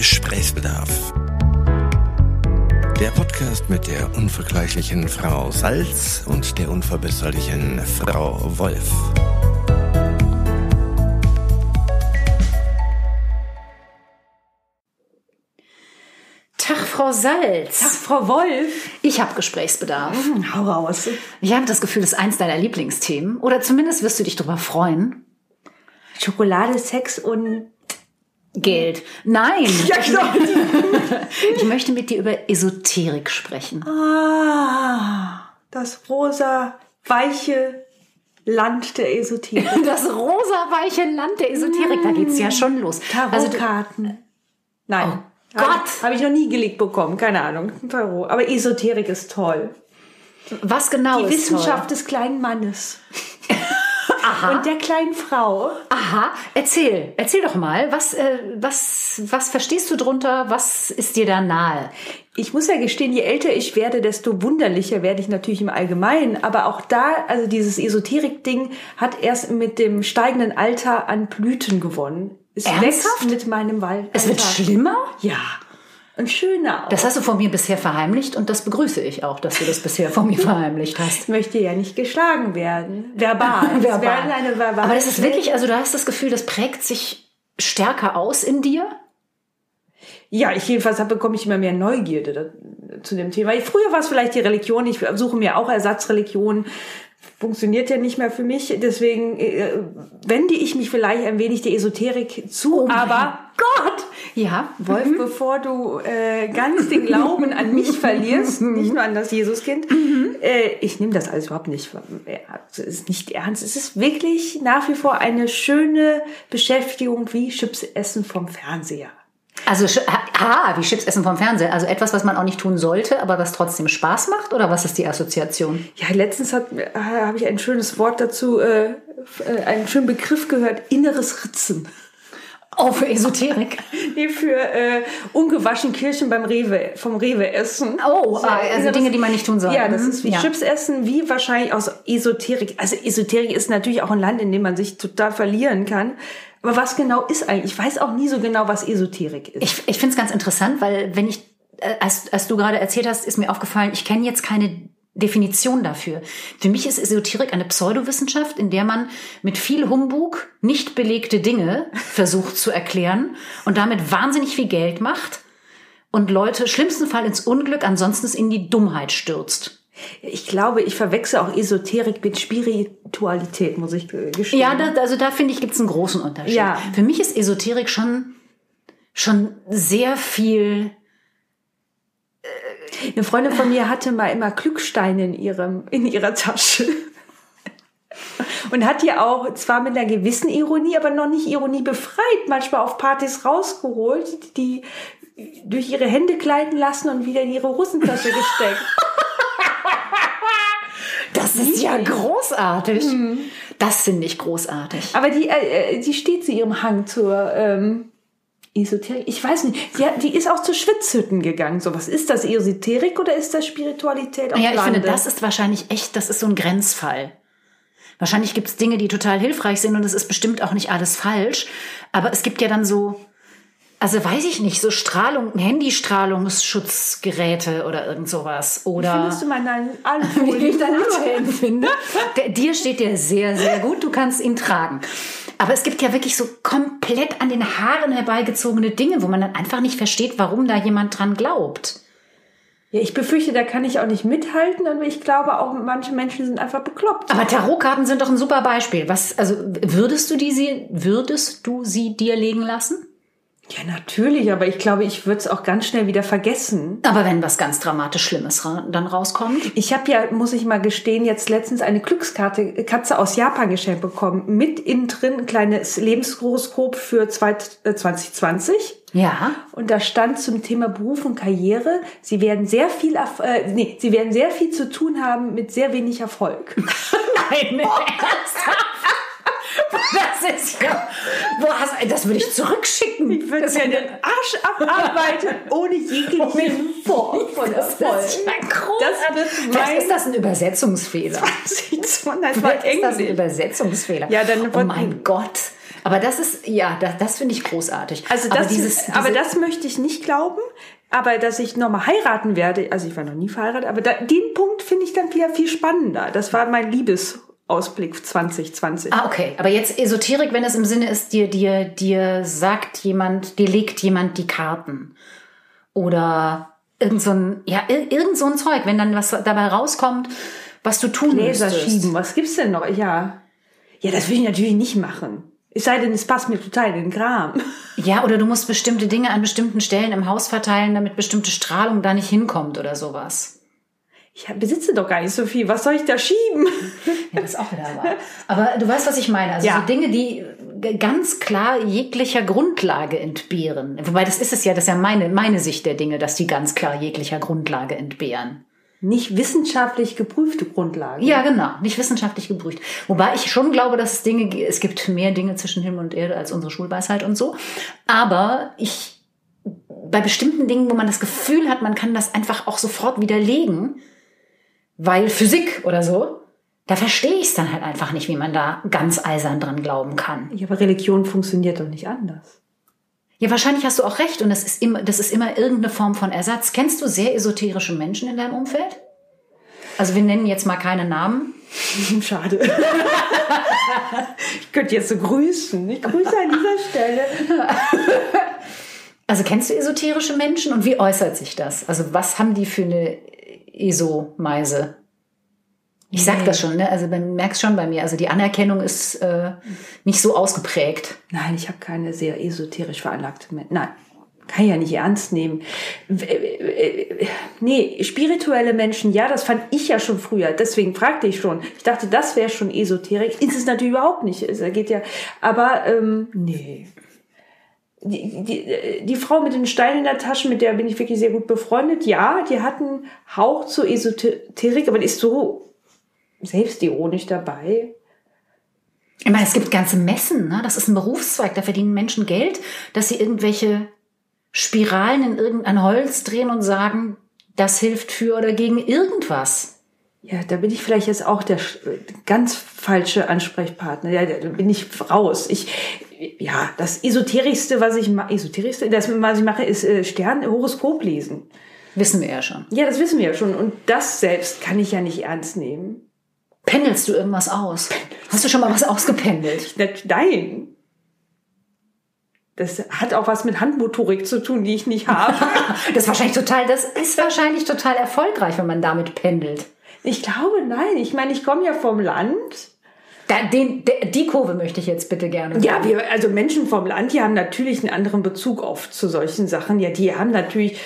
Gesprächsbedarf. Der Podcast mit der unvergleichlichen Frau Salz und der unverbesserlichen Frau Wolf. Tag, Frau Salz. Tag, Frau Wolf. Ich habe Gesprächsbedarf. Hm, hau raus. Ich habe das Gefühl, das ist eins deiner Lieblingsthemen. Oder zumindest wirst du dich darüber freuen. Schokolade, Sex und Geld. Nein. Ja, genau. Ich möchte mit dir über Esoterik sprechen. Ah, das rosa, weiche Land der Esoterik. Das rosa weiche Land der Esoterik, da geht's ja schon los. Also Tarotkarten. Nein. Oh Gott. Habe hab ich noch nie gelegt bekommen, keine Ahnung. Tarot. Aber Esoterik ist toll. was genau Die ist Wissenschaft des kleinen Mannes. Aha. Und der kleinen Frau. Aha, erzähl, erzähl doch mal, was, äh, was, was verstehst du drunter? Was ist dir da nahe? Ich muss ja gestehen, je älter ich werde, desto wunderlicher werde ich natürlich im Allgemeinen. Aber auch da, also dieses Esoterik-Ding hat erst mit dem steigenden Alter an Blüten gewonnen. Es Ernsthaft? wächst mit meinem Wald. Es wird schlimmer? Ja. Und schöner auch. Das hast du vor mir bisher verheimlicht und das begrüße ich auch, dass du das bisher vor mir verheimlicht hast. Ich möchte ja nicht geschlagen werden. Verbal. Verbal. werden eine verbale Aber das ist wirklich, also du hast das Gefühl, das prägt sich stärker aus in dir? Ja, ich jedenfalls bekomme ich immer mehr Neugierde zu dem Thema. Früher war es vielleicht die Religion. Ich suche mir auch Ersatzreligionen. Funktioniert ja nicht mehr für mich. Deswegen äh, wende ich mich vielleicht ein wenig der Esoterik zu. aber Gott, Ja, Wolf, bevor du äh, ganz den Glauben an mich verlierst, nicht nur an das Jesuskind, äh, ich nehme das alles überhaupt nicht. Es ist nicht ernst. Es ist wirklich nach wie vor eine schöne Beschäftigung wie Chips essen vom Fernseher. Also, ah, wie Chips essen vom Fernseher. Also etwas, was man auch nicht tun sollte, aber was trotzdem Spaß macht? Oder was ist die Assoziation? Ja, letztens äh, habe ich ein schönes Wort dazu, äh, äh, einen schönen Begriff gehört, inneres Ritzen. Oh, für Esoterik. Nee, für äh, ungewaschen Kirschen beim Rewe, vom Rewe essen. Oh, So, ah, also inneres- Dinge, die man nicht tun soll. Ja, das Mhm. ist wie Ja. Chips essen, wie wahrscheinlich aus Esoterik. Also Esoterik ist natürlich auch ein Land, in dem man sich total verlieren kann. Aber was genau ist eigentlich? Ich weiß auch nie so genau, was Esoterik ist. Ich, ich finde es ganz interessant, weil wenn ich, äh, als, als du gerade erzählt hast, ist mir aufgefallen, ich kenne jetzt keine Definition dafür. Für mich ist Esoterik eine Pseudowissenschaft, in der man mit viel Humbug nicht belegte Dinge versucht zu erklären und damit wahnsinnig viel Geld macht und Leute schlimmsten Fall ins Unglück, ansonsten in die Dummheit stürzt. ich glaube, ich verwechsel auch Esoterik mit Spiritualität, muss ich äh, gestehen. Ja, da, also da finde ich, gibt es einen großen Unterschied. Ja. Für mich ist Esoterik schon, schon sehr viel Eine Freundin von mir hatte mal immer Glücksteine in ihrem in ihrer Tasche. Und hat die auch zwar mit einer gewissen Ironie, aber noch nicht Ironie befreit, manchmal auf Partys rausgeholt, die durch ihre Hände gleiten lassen und wieder in ihre Hosentasche gesteckt. Das ist ja großartig. Das finde ich großartig. Aber die, äh, äh, die steht zu ihrem Hang zur ähm, Esoterik. Ich weiß nicht. Hat, die ist auch zu Schwitzhütten gegangen. So, was ist das? Esoterik oder ist das Spiritualität auf Ja, ich Lande? finde, das ist wahrscheinlich echt, das ist so ein Grenzfall. Wahrscheinlich gibt es Dinge, die total hilfreich sind und es ist bestimmt auch nicht alles falsch. Aber es gibt ja dann so, also weiß ich nicht, so Strahlung, Handystrahlungsschutzgeräte oder irgend sowas. Oder Findest du mal einen wie ich Alufolie? Aluhelm finde. Der, dir steht der sehr, sehr gut. Du kannst ihn tragen. Aber es gibt ja wirklich so komplett an den Haaren herbeigezogene Dinge, wo man dann einfach nicht versteht, warum da jemand dran glaubt. Ja, ich befürchte, da kann ich auch nicht mithalten, aber ich glaube auch, manche Menschen sind einfach bekloppt. Aber Tarotkarten sind doch ein super Beispiel. Was, also würdest du die sie, würdest du sie dir legen lassen? Ja, natürlich, aber ich glaube, ich würde es auch ganz schnell wieder vergessen. Aber wenn was ganz dramatisch Schlimmes ra dann rauskommt? Ich habe ja, muss ich mal gestehen, jetzt letztens eine Glückskarte Katze aus Japan geschenkt bekommen. Mit innen drin ein kleines Lebenshoroskop für zwei- äh, 2020. Ja. Und da stand zum Thema Beruf und Karriere, sie werden sehr viel, äh, nee, sie werden sehr viel zu tun haben mit sehr wenig Erfolg. Nein, ernsthaft? Das ist ja, hast, das würde ich zurückschicken. Ich würde ja den Arsch abarbeiten, ohne jeglichen Form von Das Erfolg. ist ja großartig. Das ist das ein Übersetzungsfehler. Das war Vielleicht ist das ein Englisch. Übersetzungsfehler. Ja, dann oh mein Gott. Aber das ist, ja, das, das finde ich großartig. Also aber das, dieses, aber diese- das möchte ich nicht glauben. Aber dass ich nochmal heiraten werde, also ich war noch nie verheiratet, aber da, den Punkt finde ich dann wieder viel spannender. Das war mein Liebesausblick 2020. Ah, okay. Aber jetzt Esoterik, wenn es im Sinne ist, dir, dir, dir sagt jemand, dir legt jemand die Karten. Oder irgend so ein, ja, ir- irgend so ein Zeug, wenn dann was dabei rauskommt, was du tun Gläser müsstest. schieben, was gibt's denn noch? Ja. Ja, das will ich natürlich nicht machen. Es sei denn, es passt mir total in den Kram. Ja, oder du musst bestimmte Dinge an bestimmten Stellen im Haus verteilen, damit bestimmte Strahlung da nicht hinkommt oder sowas. Ich besitze doch gar nicht so viel. Was soll ich da schieben? Ja, das ist auch wieder wahr. Aber du weißt, was ich meine. Also Ja. so Dinge, die ganz klar jeglicher Grundlage entbehren. Wobei das ist es ja, das ist ja meine, meine Sicht der Dinge, dass die ganz klar jeglicher Grundlage entbehren. Nicht wissenschaftlich geprüfte Grundlage. Ja, genau, nicht wissenschaftlich geprüft. Wobei ich schon glaube, dass es Dinge, es gibt mehr Dinge zwischen Himmel und Erde als unsere Schulweisheit und so. Aber ich, bei bestimmten Dingen, wo man das Gefühl hat, man kann das einfach auch sofort widerlegen, weil Physik oder so, da verstehe ich es dann halt einfach nicht, wie man da ganz eisern dran glauben kann. Ja, aber Religion funktioniert doch nicht anders. Ja, wahrscheinlich hast du auch recht und das ist immer, das ist immer irgendeine Form von Ersatz. Kennst du sehr esoterische Menschen in deinem Umfeld? Also wir nennen jetzt mal keine Namen. Schade. ich könnte jetzt so grüßen. Ich grüße an dieser Stelle. Also kennst du esoterische Menschen und wie äußert sich das? Also was haben die für eine ESO-Meise? Ich sag das schon, ne? Also man merkst schon bei mir, also die Anerkennung ist äh, nicht so ausgeprägt. Nein, ich habe keine sehr esoterisch veranlagte Menschen. Nein, kann ich ja nicht ernst nehmen. Äh, äh, Nee, spirituelle Menschen, ja, das fand ich ja schon früher. Deswegen fragte ich schon. Ich dachte, das wäre schon Esoterik. Ist es natürlich überhaupt nicht. Es geht ja, aber ähm, nee. Die, die, die Frau mit den Steinen in der Tasche, mit der bin ich wirklich sehr gut befreundet. Ja, die hat einen Hauch zur Esoterik, aber die ist so selbstironisch dabei. Ich meine, es gibt ganze Messen, ne? Das ist ein Berufszweig, da verdienen Menschen Geld, dass sie irgendwelche Spiralen in irgendein Holz drehen und sagen, das hilft für oder gegen irgendwas. Ja, da bin ich vielleicht jetzt auch der ganz falsche Ansprechpartner. Ja, da bin ich raus. Ich, ja, das Esoterischste, was ich mache, Esoterischste, das, was ich mache, ist äh, Stern, Horoskop lesen. Wissen wir ja schon. Ja, das wissen wir ja schon. Und das selbst kann ich ja nicht ernst nehmen. Pendelst du irgendwas aus? Hast du schon mal was ausgependelt? Nein. Das hat auch was mit Handmotorik zu tun, die ich nicht habe. Das ist wahrscheinlich total, das ist wahrscheinlich total erfolgreich, wenn man damit pendelt. ich glaube, nein. Ich meine, ich komme ja vom Land. Da, den, der, die Kurve möchte ich jetzt bitte gerne. Ja, wir, also Menschen vom Land, die haben natürlich einen anderen Bezug oft zu solchen Sachen. Ja, die haben natürlich,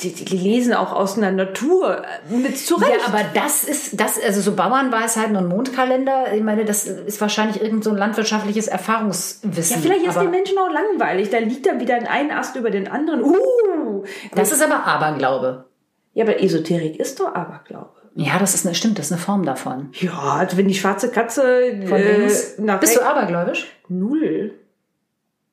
die, die lesen auch aus einer Natur äh, mit zurecht. Ja, aber das ist, das, also so Bauernweisheiten und Mondkalender, ich meine, das ist wahrscheinlich irgend so ein landwirtschaftliches Erfahrungswissen. ja, vielleicht ist aber den Menschen auch langweilig. Da liegt dann wieder ein Ast über den anderen. Uh, Das ist aber Aberglaube. ja, aber Esoterik ist doch Aberglaube. Ja, das ist eine, stimmt, das ist eine Form davon. Ja, also wenn die schwarze Katze Von äh, links. nach Bist du abergläubisch? null.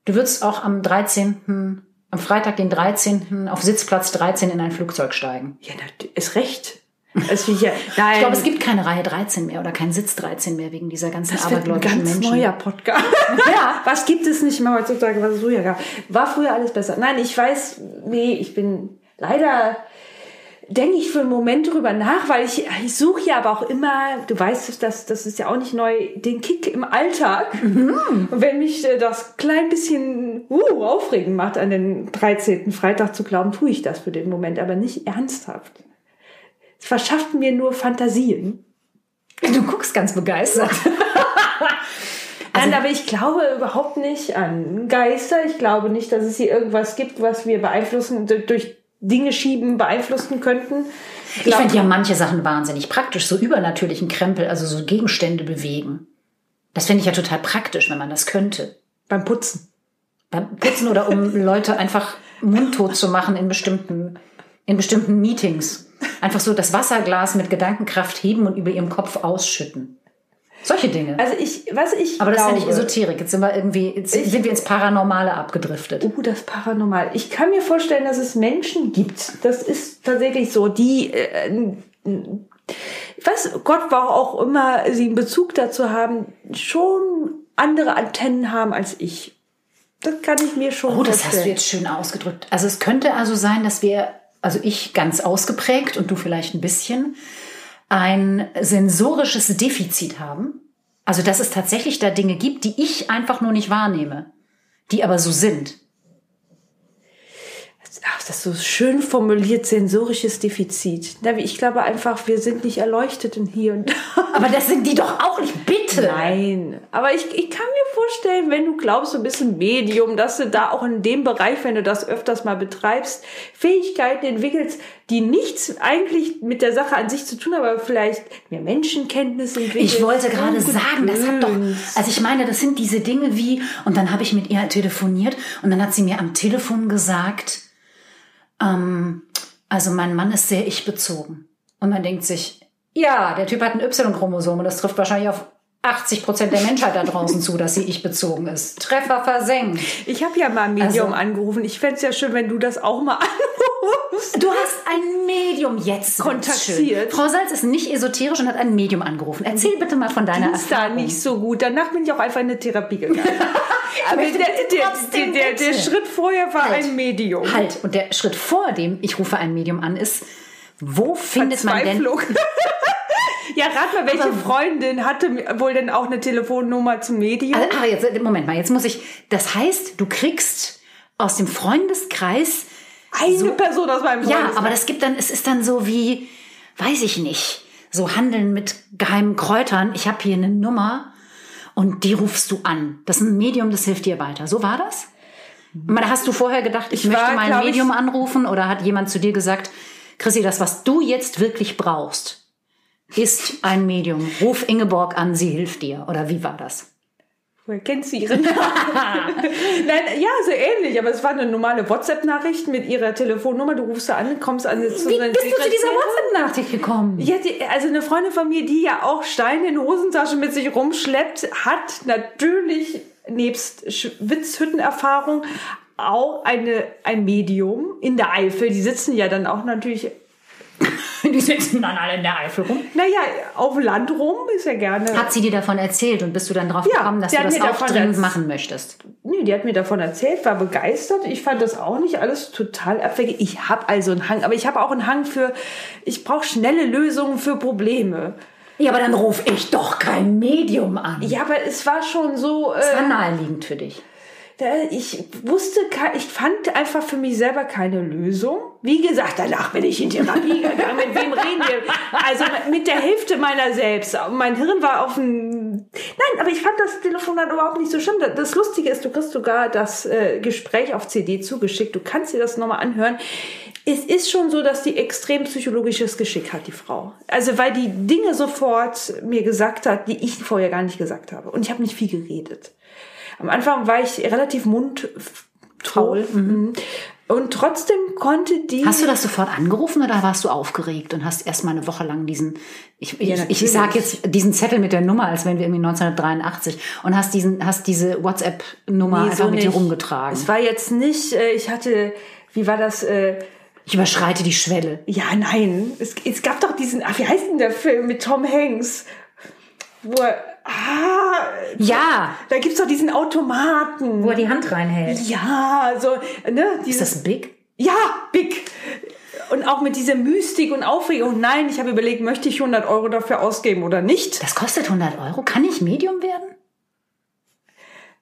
Du würdest auch am 13., am Freitag, den 13. auf Sitzplatz 13 in ein Flugzeug steigen. Ja, ist recht. Ich ja, nein, Ich glaube, es gibt keine Reihe 13 mehr oder keinen Sitz 13 mehr wegen dieser ganzen das wird ein abergläubischen ganz Menschen. neuer Podcast. Ja. Was gibt es nicht mehr heutzutage, was es früher gab? War früher alles besser? Nein, ich weiß, nee, ich bin leider denke ich für einen Moment drüber nach, weil ich, ich suche ja aber auch immer, du weißt, das, das ist ja auch nicht neu, den Kick im Alltag. Und wenn mich äh, das klein bisschen uh, aufregend macht, an den 13. Freitag zu glauben, tue ich das für den Moment, aber nicht ernsthaft. Es verschafft mir nur Fantasien. Du guckst ganz begeistert. Nein, aber ich glaube überhaupt nicht an Geister. Ich glaube nicht, dass es hier irgendwas gibt, was wir beeinflussen, durch Dinge schieben beeinflussen könnten. Ich finde ja manche Sachen wahnsinnig praktisch, so übernatürlichen Krempel, also so Gegenstände bewegen. Das finde ich ja total praktisch, wenn man das könnte. Beim Putzen. Beim Putzen oder um Leute einfach mundtot zu machen in bestimmten, in bestimmten Meetings. Einfach so das Wasserglas mit Gedankenkraft heben und über ihrem Kopf ausschütten. Solche Dinge. Also ich, was ich Aber das ist ja glaube, nicht Esoterik. Jetzt sind wir irgendwie, jetzt sind wir ins Paranormale abgedriftet. Oh, das Paranormal. Ich kann mir vorstellen, dass es Menschen gibt. Das ist tatsächlich so, die, äh, was Gott war auch immer, sie einen Bezug dazu haben, schon andere Antennen haben als ich. Das kann ich mir schon Oh, das vorstellen. hast du jetzt schön ausgedrückt. Also es könnte also sein, dass wir, also ich ganz ausgeprägt und du vielleicht ein bisschen, ein sensorisches Defizit haben. Also dass es tatsächlich da Dinge gibt, die ich einfach nur nicht wahrnehme, die aber so sind. Ach, das ist so schön formuliert, sensorisches Defizit. Na, wie- Ich glaube einfach, wir sind nicht erleuchtet in hier und da. Aber das sind die doch auch nicht, bitte. Nein, aber ich, ich kann mir vorstellen, wenn du glaubst, du bist ein Medium, dass du da auch in dem Bereich, wenn du das öfters mal betreibst, Fähigkeiten entwickelst, die nichts eigentlich mit der Sache an sich zu tun haben, aber vielleicht mehr Menschenkenntnis entwickelst. Ich wollte gerade sagen, das hat doch, also ich meine, das sind diese Dinge wie, und dann habe ich mit ihr telefoniert und dann hat sie mir am Telefon gesagt, ähm, also mein Mann ist sehr ich-bezogen. Und man denkt sich, ja, der Typ hat ein Y-Chromosom und das trifft wahrscheinlich auf 80 Prozent der Menschheit da draußen zu, dass sie ich-bezogen ist. Treffer versenkt. Ich habe ja mal ein Medium Also- angerufen. Ich fänd's ja schön, wenn du das auch mal anrufst. Du hast ein Medium jetzt Kontaktiert. Frau Salz ist nicht esoterisch und hat ein Medium angerufen. Erzähl bitte mal von deiner ist da Erfahrung. nicht so gut. Danach bin ich auch einfach in eine Therapie gegangen. Aber der, der, der, der. Schritt vorher war Halt. ein Medium. Halt, und der Schritt vor dem, ich rufe ein Medium an, ist, wo findet man denn... Ja, rat mal, welche Aber- Freundin hatte wohl denn auch eine Telefonnummer zum Medium? Also, ah, jetzt, Moment mal, jetzt muss ich... Das heißt, du kriegst aus dem Freundeskreis... Eine Person aus meinem Ja, Freundeskreis. aber das gibt dann, es ist dann so wie, weiß ich nicht, so Handeln mit geheimen Kräutern. Ich habe hier eine Nummer und die rufst du an. Das ist ein Medium, das hilft dir weiter. So war das? Hast du vorher gedacht, ich, Ich möchte war, mal ein glaub ich- Medium anrufen oder hat jemand zu dir gesagt, Chrissy, das, was du jetzt wirklich brauchst, ist ein Medium. Ruf Ingeborg an, sie hilft dir. Oder wie war das? Woher kennt sie ihren Namen? Nein, ja, so ähnlich, aber es war eine normale WhatsApp-Nachricht mit ihrer Telefonnummer. Du rufst da an, kommst an zu Wie bist du zu dieser. WhatsApp-Nachricht gekommen? Ja, die, also eine Freundin von mir, die ja auch Steine in Hosentaschen mit sich rumschleppt, hat natürlich nebst Schwitzhüttenerfahrung auch eine, ein Medium in der Eifel. Die sitzen ja dann auch natürlich, Die sitzen dann alle in der Eifel rum. naja, auf dem Land rum, ist ja gerne. Hat sie dir davon erzählt und bist du dann drauf Ja, gekommen, dass du das auch dringend erz- machen möchtest? Nee, die hat mir davon erzählt, war begeistert. Ich fand das auch nicht alles total abwegig. Ich habe also einen Hang, aber ich habe auch einen Hang für, ich brauche schnelle Lösungen für Probleme. Ja, aber dann ruf ich doch kein Medium an. Ja, aber es war schon so. Das war Äh, naheliegend für dich. Da- ich wusste, ich fand einfach für mich selber keine Lösung. Wie gesagt, danach bin ich in Therapie gegangen. Mit wem reden wir? Also mit der Hälfte meiner selbst. Mein Hirn war auf dem. Nein, aber ich fand das Telefonat überhaupt nicht so schlimm. Das Lustige ist, du kriegst sogar das äh, Gespräch auf CD zugeschickt. Du kannst dir das nochmal anhören. Es ist schon so, dass die extrem psychologisches Geschick hat, die Frau. Also weil die Dinge sofort mir gesagt hat, die ich vorher gar nicht gesagt habe. Und ich habe nicht viel geredet. Am Anfang war ich relativ mundfaul. Mhm. Und trotzdem konnte die. Hast du das sofort angerufen oder warst du aufgeregt und hast erst mal eine Woche lang diesen, ich, ich, ich natürlich. sag jetzt diesen Zettel mit der Nummer, als wären wir irgendwie 1983 und hast diesen, hast diese WhatsApp-Nummer Nee, einfach so mit dir rumgetragen. Es war jetzt nicht, äh, ich hatte, wie war das? Äh, Ich überschreite die Schwelle. ja, nein. Es, es gab doch diesen, ach, wie heißt denn der Film mit Tom Hanks? Wo er, ah, Ja, da gibt's doch diesen Automaten. wo er die Hand reinhält. Ja, so, ne? Ist das big? Ja, big. Und auch mit dieser Mystik und Aufregung. Nein, ich habe überlegt, möchte ich 100 Euro dafür ausgeben oder nicht? Das kostet 100 Euro. Kann ich Medium werden?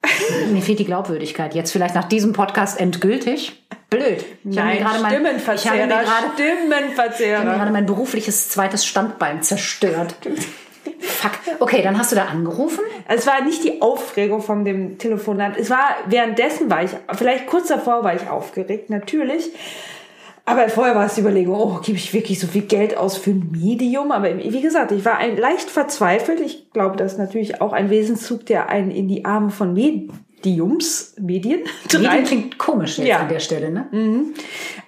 Mir fehlt die Glaubwürdigkeit. Jetzt vielleicht nach diesem Podcast endgültig. Blöd. Ich habe mir gerade mein, ich habe mir Stimmenverzehrer, gerade, ich habe mir Stimmenverzehrer. gerade mein berufliches zweites Standbein zerstört. Fuck. Okay, dann hast du da angerufen. Es war nicht die Aufregung von dem Telefonat. Es war, währenddessen war ich, vielleicht kurz davor war ich aufgeregt, natürlich. Aber vorher war es die Überlegung, oh, gebe ich wirklich so viel Geld aus für ein Medium? Aber wie gesagt, ich war ein, leicht verzweifelt. Ich glaube, das ist natürlich auch ein Wesenszug, der einen in die Arme von Mediums, Medien, Medium treibt. klingt komisch jetzt Ja. an der Stelle, ne?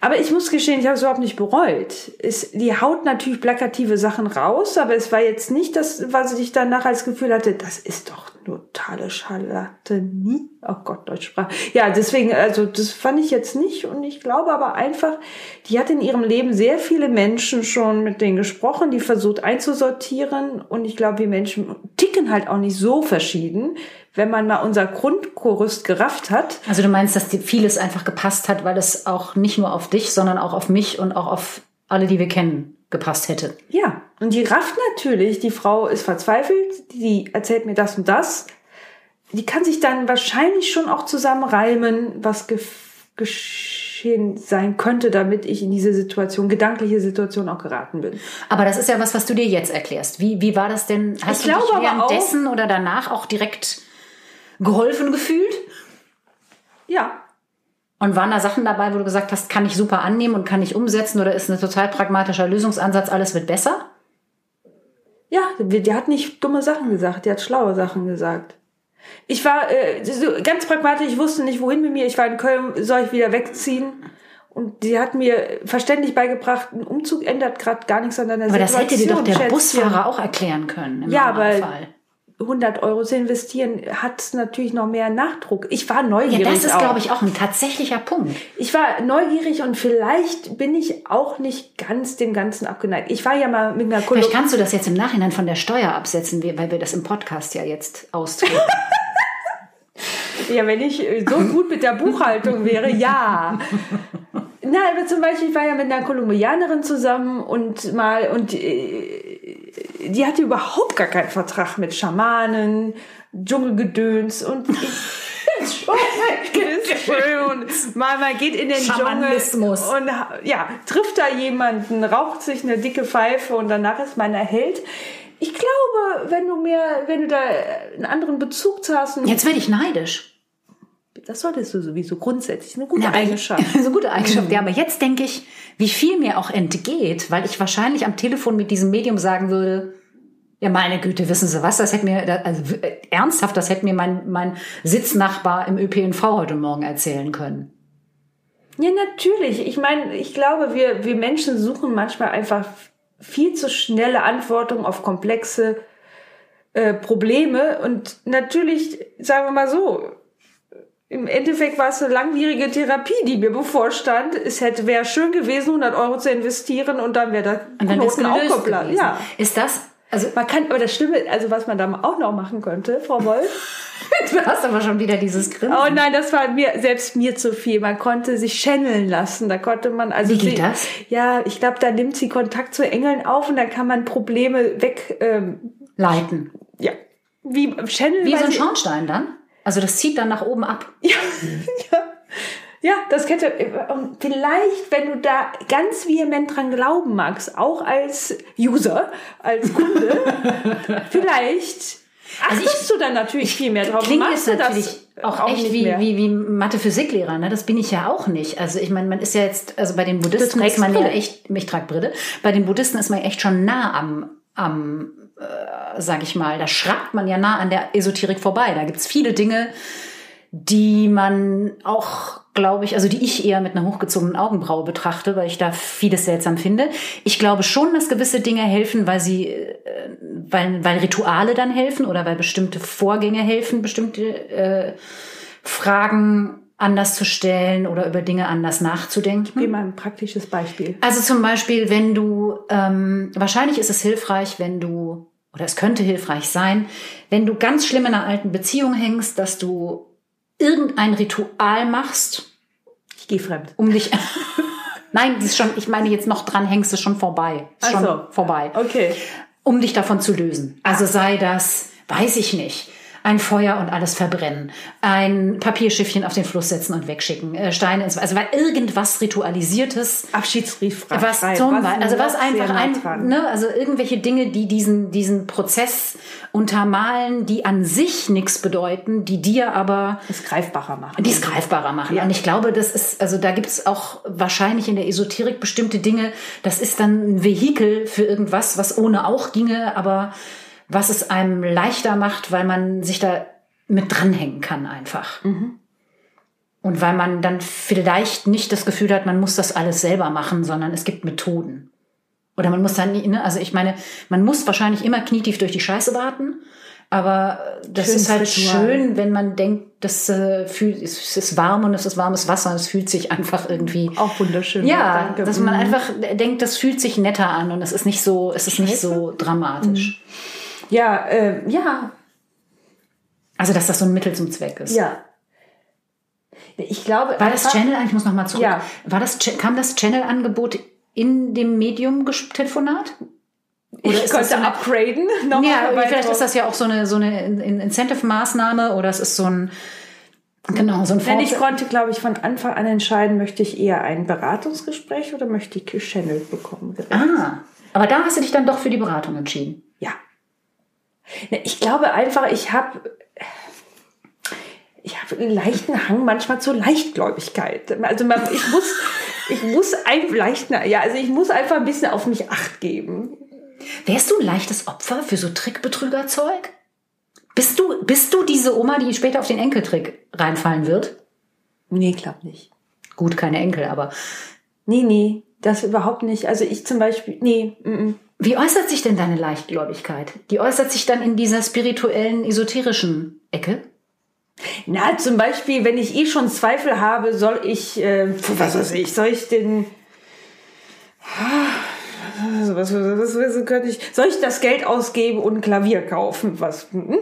Aber ich muss gestehen, ich habe es überhaupt nicht bereut. Es, die haut natürlich plakative Sachen raus, aber es war jetzt nicht das, was ich danach als Gefühl hatte, das ist doch nur totale Scharlatanie. Oh Gott, Deutschsprache. Ja, deswegen, also das fand ich jetzt nicht und ich glaube aber einfach, die hat in ihrem Leben sehr viele Menschen schon mit denen gesprochen, die versucht einzusortieren und ich glaube, wir Menschen ticken halt auch nicht so verschieden. Wenn man mal unser Grundgerüst gerafft hat. Also du meinst, dass die, vieles einfach gepasst hat, weil es auch nicht nur auf dich, sondern auch auf mich und auch auf alle, die wir kennen, gepasst hätte. Ja, und die rafft natürlich, die Frau ist verzweifelt, die erzählt mir das und das. Die kann sich dann wahrscheinlich schon auch zusammenreimen, was ge geschehen sein könnte, damit ich in diese Situation, gedankliche Situation auch geraten bin. Aber das ist ja was, was du dir jetzt erklärst. Wie, wie war das denn? Hast Ich du glaube dich aber auch- währenddessen oder danach auch direkt geholfen gefühlt? Ja, Und waren da Sachen dabei, wo du gesagt hast, kann ich super annehmen und kann ich umsetzen oder ist ein total pragmatischer Lösungsansatz, alles wird besser? Ja, die, die hat nicht dumme Sachen gesagt, die hat schlaue Sachen gesagt. Ich war äh, so ganz pragmatisch, ich wusste nicht, wohin mit mir. Ich war in Köln, soll ich wieder wegziehen? Und sie hat mir verständlich beigebracht, ein Umzug ändert gerade gar nichts an deiner Aber das hätte dir doch der Schätzchen. Busfahrer auch erklären können. Im Ja, aber Normalfall. 100 Euro zu investieren, hat natürlich noch mehr Nachdruck. Ich war Ja, neugierig. das ist, glaube ich, auch ein tatsächlicher Punkt. Ich war neugierig und vielleicht bin ich auch nicht ganz dem Ganzen abgeneigt. Ich war ja mal mit einer Vielleicht Kollegin. kannst du das jetzt im Nachhinein von der Steuer absetzen, weil wir das im Podcast ja jetzt austreten. Ja, wenn ich äh, so gut mit der Buchhaltung wäre, ja. Na, aber zum Beispiel, ich war ja mit einer Kolumbianerin zusammen und mal, und äh, die hatte überhaupt gar keinen Vertrag mit Schamanen, Dschungelgedöns und und mal, man geht in den Dschungel und ja, trifft da jemanden, raucht sich eine dicke Pfeife und danach ist man erhellt. Ich glaube, wenn du mehr, wenn du da einen anderen Bezug zu hast, Jetzt werde ich neidisch. Das solltest du sowieso grundsätzlich. Eine gute aber- Eigenschaft. Eine gute Eigenschaft. Ja, aber jetzt denke ich, wie viel mir auch entgeht, weil ich wahrscheinlich am Telefon mit diesem Medium sagen würde, ja, meine Güte, wissen Sie was? Das hätte mir, also äh, ernsthaft, das hätte mir mein, mein Sitznachbar im ÖPNV heute Morgen erzählen können. Ja, natürlich. Ich meine, ich glaube, wir, wir Menschen suchen manchmal einfach viel zu schnelle Antworten auf komplexe äh, Probleme. Und natürlich, sagen wir mal so, im Endeffekt war es eine langwierige Therapie, die mir bevorstand. Es hätte wäre schön gewesen, 100 Euro zu investieren und dann wäre der Und dann Knoten auch geplant. Ja. Ist das, also Man kann, aber das Schlimme, also was man da auch noch machen könnte, Frau Wolf, du hast aber schon wieder dieses Grinsen. Oh nein, das war mir selbst mir zu viel. Man konnte sich channeln lassen. Da konnte man also Wie geht sie, das? Ja, ich glaube, da nimmt sie Kontakt zu Engeln auf und dann kann man Probleme weg. Ähm, Leiten. ja, wie channeln. Wie so ein Schornstein dann? Also das zieht dann nach oben ab. Ja, ja, ja, das könnte. Und vielleicht, wenn du da ganz vehement dran glauben magst, auch als User, als Kunde, vielleicht. Also Achtest du dann natürlich viel mehr drauf. Klingt Machst das natürlich auch, echt nicht wie, mehr? wie, wie Mathe-Physiklehrer, ne? Das bin ich ja auch nicht. Also ich meine, man ist ja jetzt, also bei den Buddhisten ist man ja Brille. echt, ich trage Brille, bei den Buddhisten ist man ja echt schon nah am, am äh, sag ich mal, da schreibt man ja nah an der Esoterik vorbei. Da gibt's viele Dinge, die man auch, glaube ich, also die ich eher mit einer hochgezogenen Augenbraue betrachte, weil ich da vieles seltsam finde. Ich glaube schon, dass gewisse Dinge helfen, weil sie, äh, weil, weil Rituale dann helfen oder weil bestimmte Vorgänge helfen, bestimmte äh, Fragen anders zu stellen oder über Dinge anders nachzudenken. Gib mal ein praktisches Beispiel. Also zum Beispiel, wenn du, ähm, wahrscheinlich ist es hilfreich, wenn du, oder es könnte hilfreich sein, wenn du ganz schlimm in einer alten Beziehung hängst, dass du irgendein Ritual machst, Ich gehe fremd. um dich. Nein, das ist schon, ich meine jetzt noch dran hängst, ist schon vorbei. Ist Ach schon so. vorbei. Okay. Um dich davon zu lösen. Also sei das, weiß ich nicht. Ein Feuer und alles verbrennen, ein Papierschiffchen auf den Fluss setzen und wegschicken, äh, Steine ins, also weil irgendwas ritualisiertes, Abschiedsbrief was zum Beispiel, also was einfach ein, ne, also irgendwelche Dinge, die diesen, diesen Prozess untermalen, die an sich nichts bedeuten, die dir aber es greifbarer machen. die es greifbarer machen. Und ich glaube, das ist, also da gibt es auch wahrscheinlich in der Esoterik bestimmte Dinge, das ist dann ein Vehikel für irgendwas, was ohne auch ginge, aber was es einem leichter macht, weil man sich da mit dranhängen kann einfach. Und weil man dann vielleicht nicht das Gefühl hat, man muss das alles selber machen, sondern es gibt Methoden. Oder man muss dann, ne, also ich meine, man muss wahrscheinlich immer knietief durch die Scheiße warten, aber das Schönes ist halt Ritual. schön, wenn man denkt, das äh, fühlt, es ist warm und es ist warmes Wasser und es fühlt sich einfach irgendwie Auch wunderschön. ja, danke. dass man Mhm. einfach denkt, das fühlt sich netter an und es ist nicht so, es ist nicht so dramatisch. Ja, äh, ja. Also, dass das so ein Mittel zum Zweck ist. Ja. Ich glaube. War das Channel, ich muss nochmal zurück. Ja. War das, kam das Channel-Angebot in dem Medium-Telefonat? Ich ist das könnte so eine- upgraden. noch Ja, mal vielleicht ist das ja auch so eine, so eine In- Incentive-Maßnahme oder es ist so ein, genau, so ein Denn ich konnte, glaube ich, von Anfang an entscheiden, möchte ich eher ein Beratungsgespräch oder möchte ich gechannelt bekommen. Ah, aber da hast du dich dann doch für die Beratung entschieden. Ich glaube einfach, ich habe ich habe einen leichten Hang manchmal zur Leichtgläubigkeit. Also man, ich muss ich muss ein leichten ja, also ich muss einfach ein bisschen auf mich acht geben. Wärst du ein leichtes Opfer für so Trickbetrügerzeug? Bist du, bist du diese Oma, die später auf den Enkeltrick reinfallen wird? Nee, klappt nicht. Gut, keine Enkel, aber Nee, nee, das überhaupt nicht. Also ich zum Beispiel, nee, mm, mm. Wie äußert sich denn deine Leichtgläubigkeit? Die äußert sich dann in dieser spirituellen, esoterischen Ecke? Na, zum Beispiel, wenn ich eh schon Zweifel habe, soll ich, äh, was weiß ich, soll ich den, was, was, was, was könnte ich, soll ich das Geld ausgeben und ein Klavier kaufen? Was? mhm.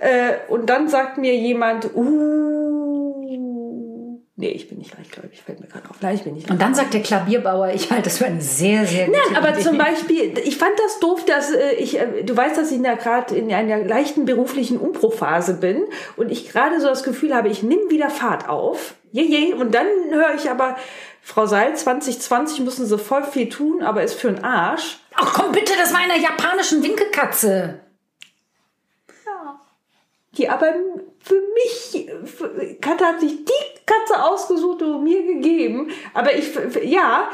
Äh, und dann sagt mir jemand, uh, nee, ich bin nicht leichtgläubig, fällt mir gerade auf. Nein, ich bin nicht Und dann sagt der Klavierbauer, ich halte das für eine sehr, sehr gute Nein, aber Idee. zum Beispiel, ich fand das doof, dass äh, ich, äh, du weißt, dass ich da gerade in einer leichten beruflichen Umbruchphase bin und ich gerade so das Gefühl habe, ich nehme wieder Fahrt auf. Je, je. Und dann höre ich aber, Frau Seil, 2020 müssen sie voll viel tun, aber ist für den Arsch. Ach komm bitte, das war eine japanischen Winkelkatze. Die aber für mich, für, Katze hat sich die Katze ausgesucht und mir gegeben. Aber ich, ja,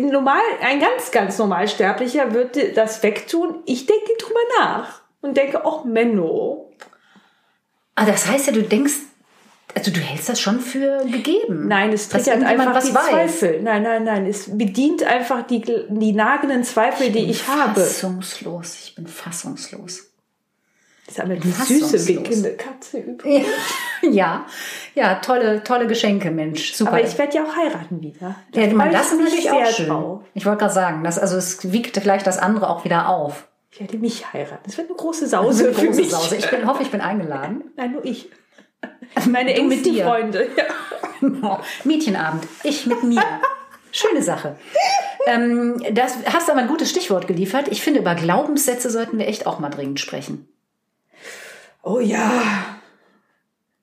normal, ein ganz, ganz normalsterblicher würde das wegtun. Ich denke drüber nach und denke, ach Menno. Ah, das heißt ja, du denkst, also du hältst das schon für gegeben. Nein, es triggert irgendjemand einfach was die weiß. Zweifel. Nein, nein, nein, es bedient einfach die, die nagenden Zweifel, die ich habe. Fassungslos, ich bin fassungslos. Das ist aber eine süße, winkende Katze übrigens. Ja, ja, tolle, tolle Geschenke, Mensch. Super. Aber ich werde ja auch heiraten wieder. ja, Da man, freue das ich ist natürlich auch schön. drauf. Ich wollte gerade sagen, das, also es wiegt vielleicht das andere auch wieder auf. Ich werde mich heiraten. Das wird eine große Sause eine für große mich. Sause. Ich bin, hoffe, ich bin eingeladen. Nein, nur ich. Meine engsten. Freunde. Ja. Mädchenabend, ich mit mir. Schöne Sache. Ähm, das hast aber ein gutes Stichwort geliefert. Ich finde, über Glaubenssätze sollten wir echt auch mal dringend sprechen. Oh ja.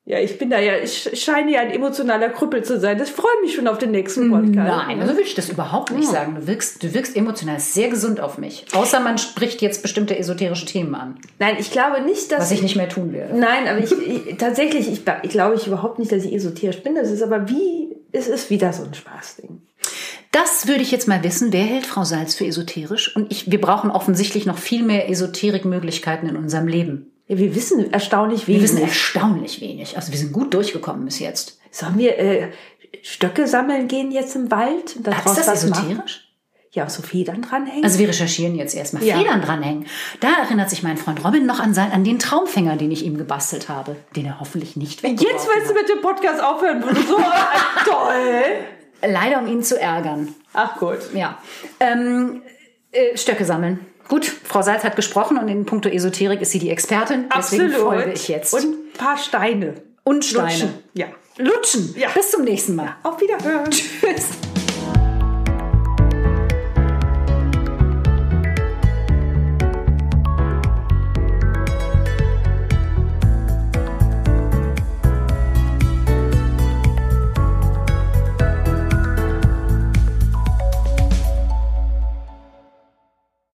Ja, ich bin da ja, ich scheine ja ein emotionaler Krüppel zu sein. Das freut mich schon auf den nächsten Podcast. Nein, also würde ich das überhaupt nicht sagen. Du wirkst, du wirkst emotional sehr gesund auf mich. Außer man spricht jetzt bestimmte esoterische Themen an, Nein, ich glaube nicht, dass was ich nicht mehr tun werde. Nein, aber ich, ich tatsächlich, ich, ich glaube ich überhaupt nicht, dass ich esoterisch bin. Das ist aber wie, es ist wieder so ein Spaßding. Das würde ich jetzt mal wissen. Wer hält Frau Salz für esoterisch? Und ich, wir brauchen offensichtlich noch viel mehr Esoterikmöglichkeiten in unserem Leben. Ja, wir wissen erstaunlich Wir wenig. wissen erstaunlich wenig. Also wir sind gut durchgekommen bis jetzt. Sollen wir äh, Stöcke sammeln gehen jetzt im Wald? Und Ist daraus das was machen? esoterisch? Ja, so Federn dranhängen. Also wir recherchieren jetzt erstmal. Ja. Federn dranhängen. Da erinnert sich mein Freund Robin noch an, sein, an den Traumfänger, den ich ihm gebastelt habe. Den er hoffentlich nicht jetzt weggeworfen willst du mit dem Podcast aufhören, so toll. Leider, um ihn zu ärgern. Ach gut. Ja. Ähm, äh, Stöcke sammeln. Gut, Frau Salz hat gesprochen und in puncto Esoterik ist sie die Expertin. Deswegen Absolut. folge ich jetzt. Und ein paar Steine. und Steine. Lutschen. Ja. Lutschen. Ja. Bis zum nächsten Mal. Auf Wiederhören. Tschüss.